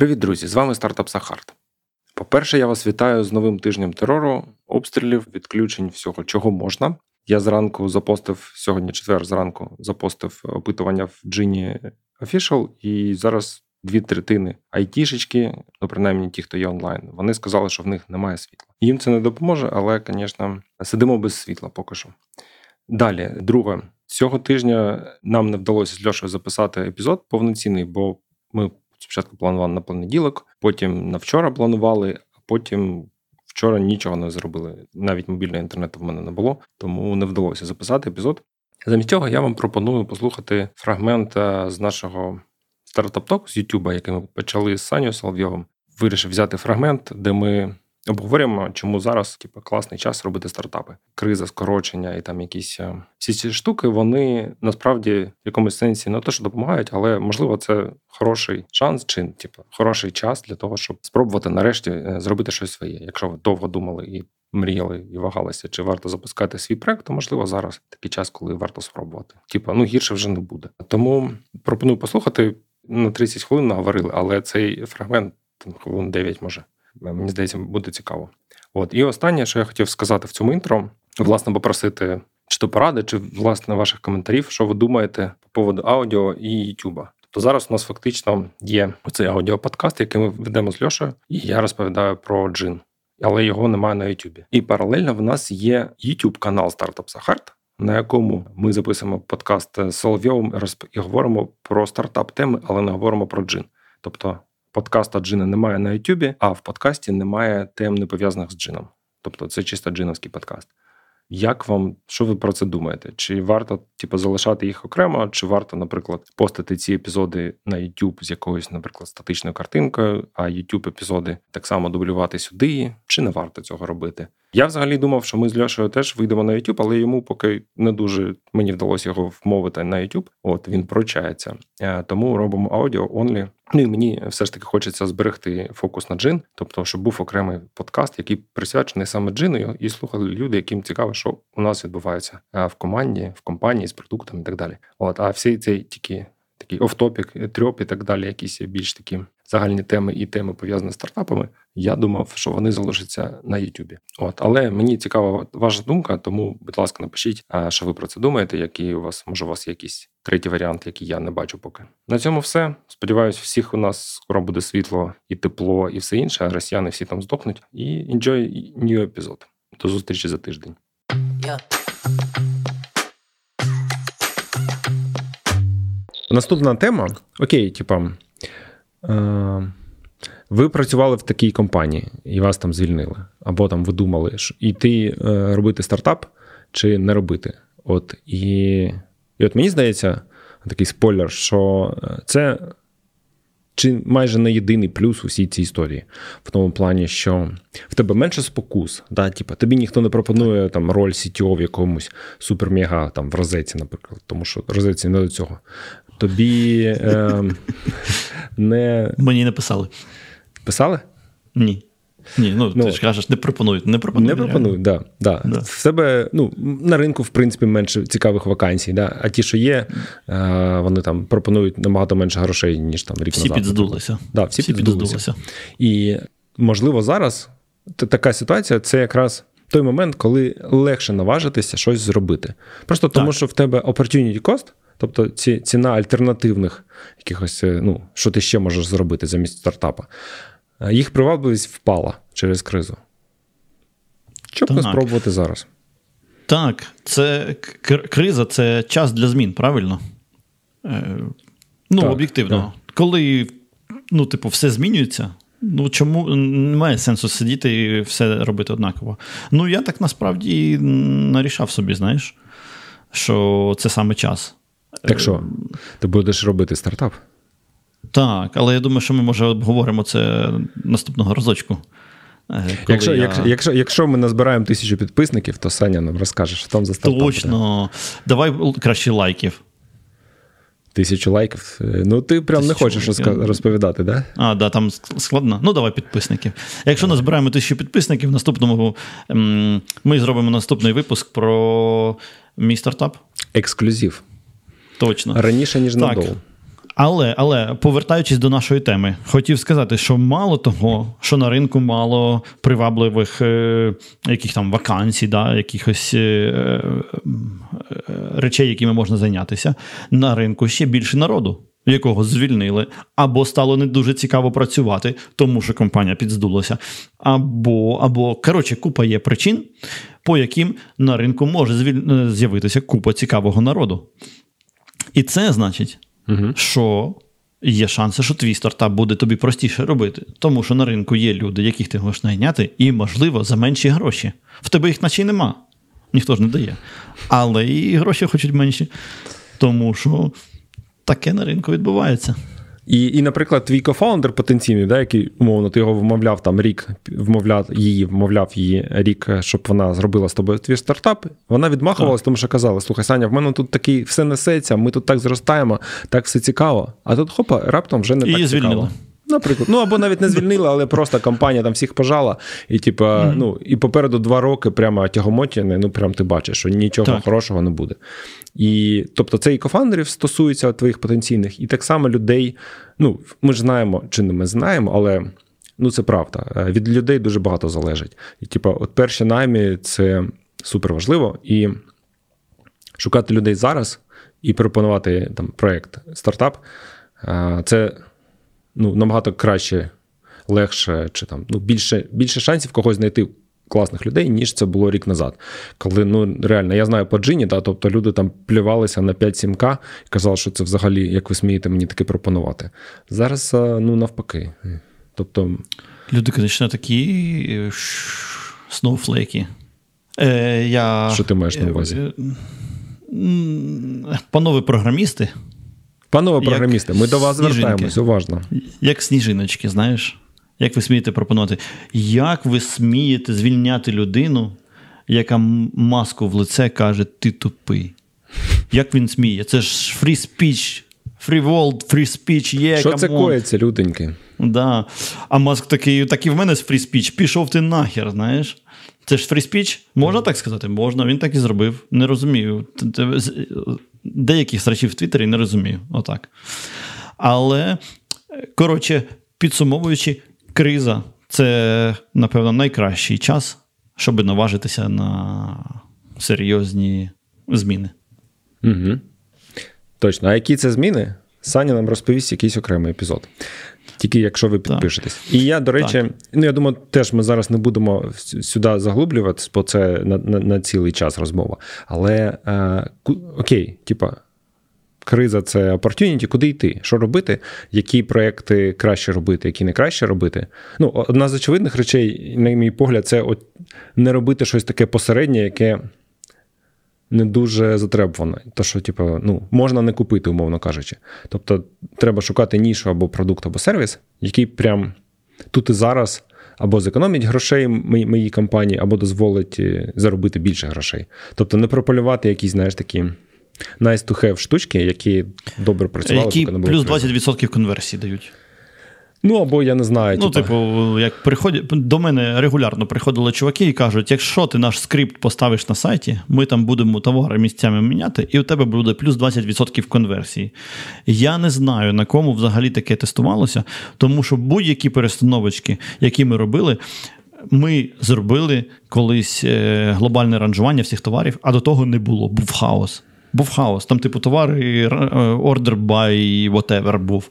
Привіт, друзі! З вами стартап Сахарт. По-перше, я вас вітаю з новим тижнем терору, обстрілів, відключень всього, чого можна. Я зранку запостив сьогодні, четвер зранку, запостив опитування в Джині Official, і зараз дві третини айтішечки, ну принаймні ті, хто є онлайн, вони сказали, що в них немає світла. Їм це не допоможе, але, звісно, сидимо без світла поки що. Далі, друге, цього тижня нам не вдалося з Льошею записати епізод повноцінний, бо ми спочатку планували на понеділок, потім на вчора планували, а потім. Вчора нічого не зробили. Навіть мобільного інтернету в мене не було, тому не вдалося записати епізод. Замість цього я вам пропоную послухати фрагмент з нашого стартап-ток з Ютуба, який ми почали з Саню Соловйовим. Вирішив взяти фрагмент, де ми обговорюємо, чому зараз типу, класний час робити стартапи. Криза, скорочення і там якісь е, всі ці штуки, вони насправді в якомусь сенсі не те, що допомагають, але можливо це хороший шанс, чи типу, хороший час для того, щоб спробувати нарешті е, зробити щось своє. Якщо ви довго думали і мріяли і вагалися, чи варто запускати свій проект, то можливо зараз такий час, коли варто спробувати. Типу, ну гірше вже не буде. Тому пропоную послухати на 30 хвилин наговорили, але цей фрагмент там хвилин 9 може. Мені здається, буде цікаво. От і останнє, що я хотів сказати в цьому інтро, власне, попросити чи то поради, чи власне ваших коментарів, що ви думаєте по поводу аудіо і Ютуба. Тобто зараз у нас фактично є оцей аудіоподкаст, який ми ведемо з Льошею, і я розповідаю про джин, але його немає на Ютубі. І паралельно в нас є youtube канал Стартап Сахарт, на якому ми записуємо подкаст з Соловйовим і говоримо про стартап-теми, але не говоримо про джин. Тобто подкаста джина немає на Ютубі, а в подкасті немає тем, не пов'язаних з джином. Тобто це чисто джиновський подкаст. Як вам, що ви про це думаєте? Чи варто типу, залишати їх окремо, чи варто, наприклад, постати ці епізоди на YouTube з якоюсь, наприклад, статичною картинкою, а youtube епізоди так само дублювати сюди, чи не варто цього робити? Я взагалі думав, що ми з Льошею теж вийдемо на YouTube, але йому поки не дуже мені вдалося його вмовити на YouTube. От він прочається. Е, тому робимо аудіо онлі. Ну і мені все ж таки хочеться зберегти фокус на джин, тобто, щоб був окремий подкаст, який присвячений саме джину, і слухали люди, яким цікаво, що у нас відбувається в команді, в компанії з продуктами і так далі. От а всі цей тільки такий офтопік, трьоп і так далі, якісь більш такі загальні теми і теми пов'язані з стартапами, я думав, що вони залишаться на Ютубі. От, але мені цікава ваша думка, тому, будь ласка, напишіть, що ви про це думаєте, які у вас може у вас якийсь третій варіант, який я не бачу поки. На цьому все. Сподіваюсь, всіх у нас скоро буде світло і тепло, і все інше. а Росіяни всі там здохнуть. І enjoy new епізод. До зустрічі за тиждень. Yeah. Наступна тема. Окей, типа. Е, ви працювали в такій компанії, і вас там звільнили, або там ви думали, що йти е, робити стартап чи не робити. От І і от мені здається, такий спойлер, що е, це чи майже не єдиний плюс у всій цій історії, в тому плані, що в тебе менше спокус, да, типу, тобі ніхто не пропонує там роль CTO в якомусь супермега там в розетці, наприклад, тому що розетці не до цього. Тобі е, не. Мені не писали. Писали? Ні. Ні, ну, ну ти ж кажеш, не пропонують. Не пропонують, не пропонують, да, да. да. В тебе ну, на ринку, в принципі, менше цікавих вакансій. Да? А ті, що є, е, вони там пропонують набагато менше грошей, ніж там рік всі назад. Підздулися. Да, всі, всі підздулися. підздулися. І можливо, зараз така ситуація це якраз. Той момент, коли легше наважитися щось зробити. Просто так. тому, що в тебе opportunity cost Тобто ці, ціна альтернативних якихось, е, ну, що ти ще можеш зробити замість стартапа, е, їх привабливість впала через кризу. Що б не спробувати зараз? Так, це криза це час для змін, правильно? Е, ну, так, об'єктивно. Так. Коли ну, типу, все змінюється, ну чому немає сенсу сидіти і все робити однаково? Ну, я так насправді нарішав собі, знаєш, що це саме час. Так що, ти будеш робити стартап? Так, але я думаю, що ми може обговоримо це наступного разочку. Е, якщо я... якщо, якщо, якщо ми назбираємо тисячу підписників, то Саня нам розкаже, що там за стартап. Точно. Буде. Давай краще лайків. Тисячу лайків. Ну, ти прям тисячу не хочеш лайків. розповідати, да? А, да, там складно. Ну, давай підписників. Якщо назбираємо тисячу підписників, наступному ем, ми зробимо наступний випуск про мій стартап. Ексклюзив. Точно. Раніше, ніж так. надовго. Але але повертаючись до нашої теми, хотів сказати, що мало того, що на ринку мало привабливих е, яких там вакансій, да, якихось е, е, речей, якими можна зайнятися, на ринку ще більше народу якого звільнили, або стало не дуже цікаво працювати, тому що компанія підздулася, або, або коротше, купа є причин, по яким на ринку може звіль... Е, з'явитися купа цікавого народу. І це значить, угу. що. Є шанси, що твій стартап буде тобі простіше робити, тому що на ринку є люди, яких ти можеш найняти, і, можливо, за менші гроші. В тебе їх наче й нема. Ніхто ж не дає. Але і гроші хочуть менші. Тому що таке на ринку відбувається. І, і, наприклад, твій кофаундер потенційний, да, який умовно ти його вмовляв там рік, вмовляв її, вмовляв її рік, щоб вона зробила з тобою твій стартап. Вона відмахувалась, тому що казала: слухай, Саня, в мене тут такий все несеться, ми тут так зростаємо, так все цікаво. А тут хопа, раптом вже не і так звільнила. цікаво. Наприклад, ну або навіть не звільнили, але просто компанія там всіх пожала, і типу, mm-hmm. ну і попереду два роки прямо тягомотіни, ну прям ти бачиш, що нічого так. хорошого не буде. І тобто це і кофандерів стосується твоїх потенційних, і так само людей. Ну, ми ж знаємо, чи не ми знаємо, але ну це правда. Е, від людей дуже багато залежить. І, типу, от перші наймі це супер важливо. І шукати людей зараз і пропонувати там проект стартап. Е, це ну, набагато краще, легше, чи там ну, більше більше шансів когось знайти класних людей, ніж це було рік назад. Коли ну реально я знаю по джині, да, тобто люди там плювалися на 5-7К і казали, що це взагалі, як ви смієте мені таке пропонувати. Зараз ну навпаки. Тобто. Люди, звісно, такі е, сноуфлейки. Е, я... Що ти маєш на увазі? Е, панове програмісти. Панове програмісти, ми до вас звертаємось, уважно. Як сніжиночки, знаєш? Як ви смієте пропонувати? Як ви смієте звільняти людину, яка маску в лице каже, ти тупий? Як він сміє? Це ж free speech, free world, free speech є. Що це коїться, люденьки? Да. А маск такий, так і в мене free speech, пішов ти нахер, знаєш? Це ж free speech? Можна так сказати? Можна, він так і зробив. Не розумію. Деяких срачів в Твіттері не розумію. Отак. Але, коротше, підсумовуючи, криза це, напевно, найкращий час, щоб наважитися на серйозні зміни. Угу. Точно. А які це зміни? Саня нам розповість якийсь окремий епізод. Тільки якщо ви підпишетесь. Так. І я, до речі, так. ну я думаю, теж ми зараз не будемо сюди заглублюватись, бо це на на, на цілий час розмова. Але е, окей, типа, криза це opportunity, куди йти, що робити, які проекти краще робити, які не краще робити. Ну, одна з очевидних речей, на мій погляд, це от не робити щось таке посереднє, яке. Не дуже затребувано. То, що, типу, ну, можна не купити, умовно кажучи. Тобто, треба шукати нішу або продукт, або сервіс, який прям тут і зараз або зекономить грошей моїй компанії, або дозволить е, заробити більше грошей. Тобто, не пропалювати якісь, знаєш, такі nice to have штучки, які добре працювали. Які плюс 20% конверсії дають. Ну, або я не знаю. Ну, типу, типу як приходять до мене регулярно приходили чуваки і кажуть: якщо ти наш скрипт поставиш на сайті, ми там будемо товари місцями міняти, і у тебе буде плюс 20% конверсії. Я не знаю, на кому взагалі таке тестувалося, тому що будь-які перестановочки, які ми робили, ми зробили колись е, глобальне ранжування всіх товарів, а до того не було. Був хаос був хаос. Там, типу, товари, е, order by whatever був.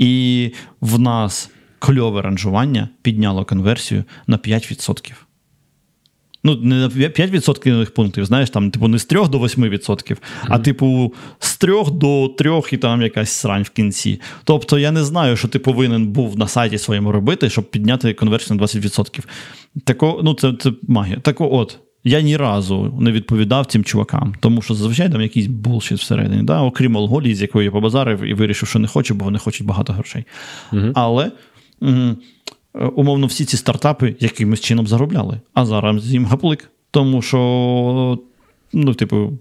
І в нас кльове ранжування підняло конверсію на 5%. Ну, не на 5% пунктів, знаєш, там, типу, не з 3 до 8%, mm-hmm. а типу, з 3 до 3 і там якась срань в кінці. Тобто, я не знаю, що ти повинен був на сайті своєму робити, щоб підняти конверсію на 20%. Тако, ну, це це магія. Так от, я ні разу не відповідав цим чувакам, тому що зазвичай там якийсь булшіт всередині, да? окрім алголі, з якою я побазарив і вирішив, що не хочу, бо вони хочуть багато грошей. Угу. Але умовно всі ці стартапи якимось чином заробляли, а зараз їм гаплик. Тому що, ну, типу,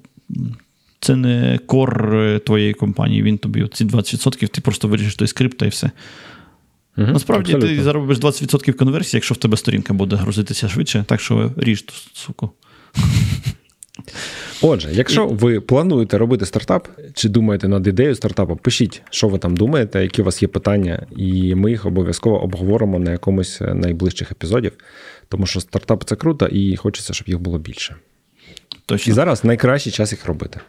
це не кор твоєї компанії, він тобі ці 20% ти просто вирішиш той скрипт і все. Угу, Насправді абсолютно. ти заробиш 20% конверсії, якщо в тебе сторінка буде грузитися швидше, так що ріж ту суку. Отже, якщо ви плануєте робити стартап чи думаєте над ідеєю стартапу, пишіть, що ви там думаєте, які у вас є питання, і ми їх обов'язково обговоримо на якомусь найближчих епізодів, тому що стартап це круто, і хочеться, щоб їх було більше. Точно. І зараз найкращий час їх робити.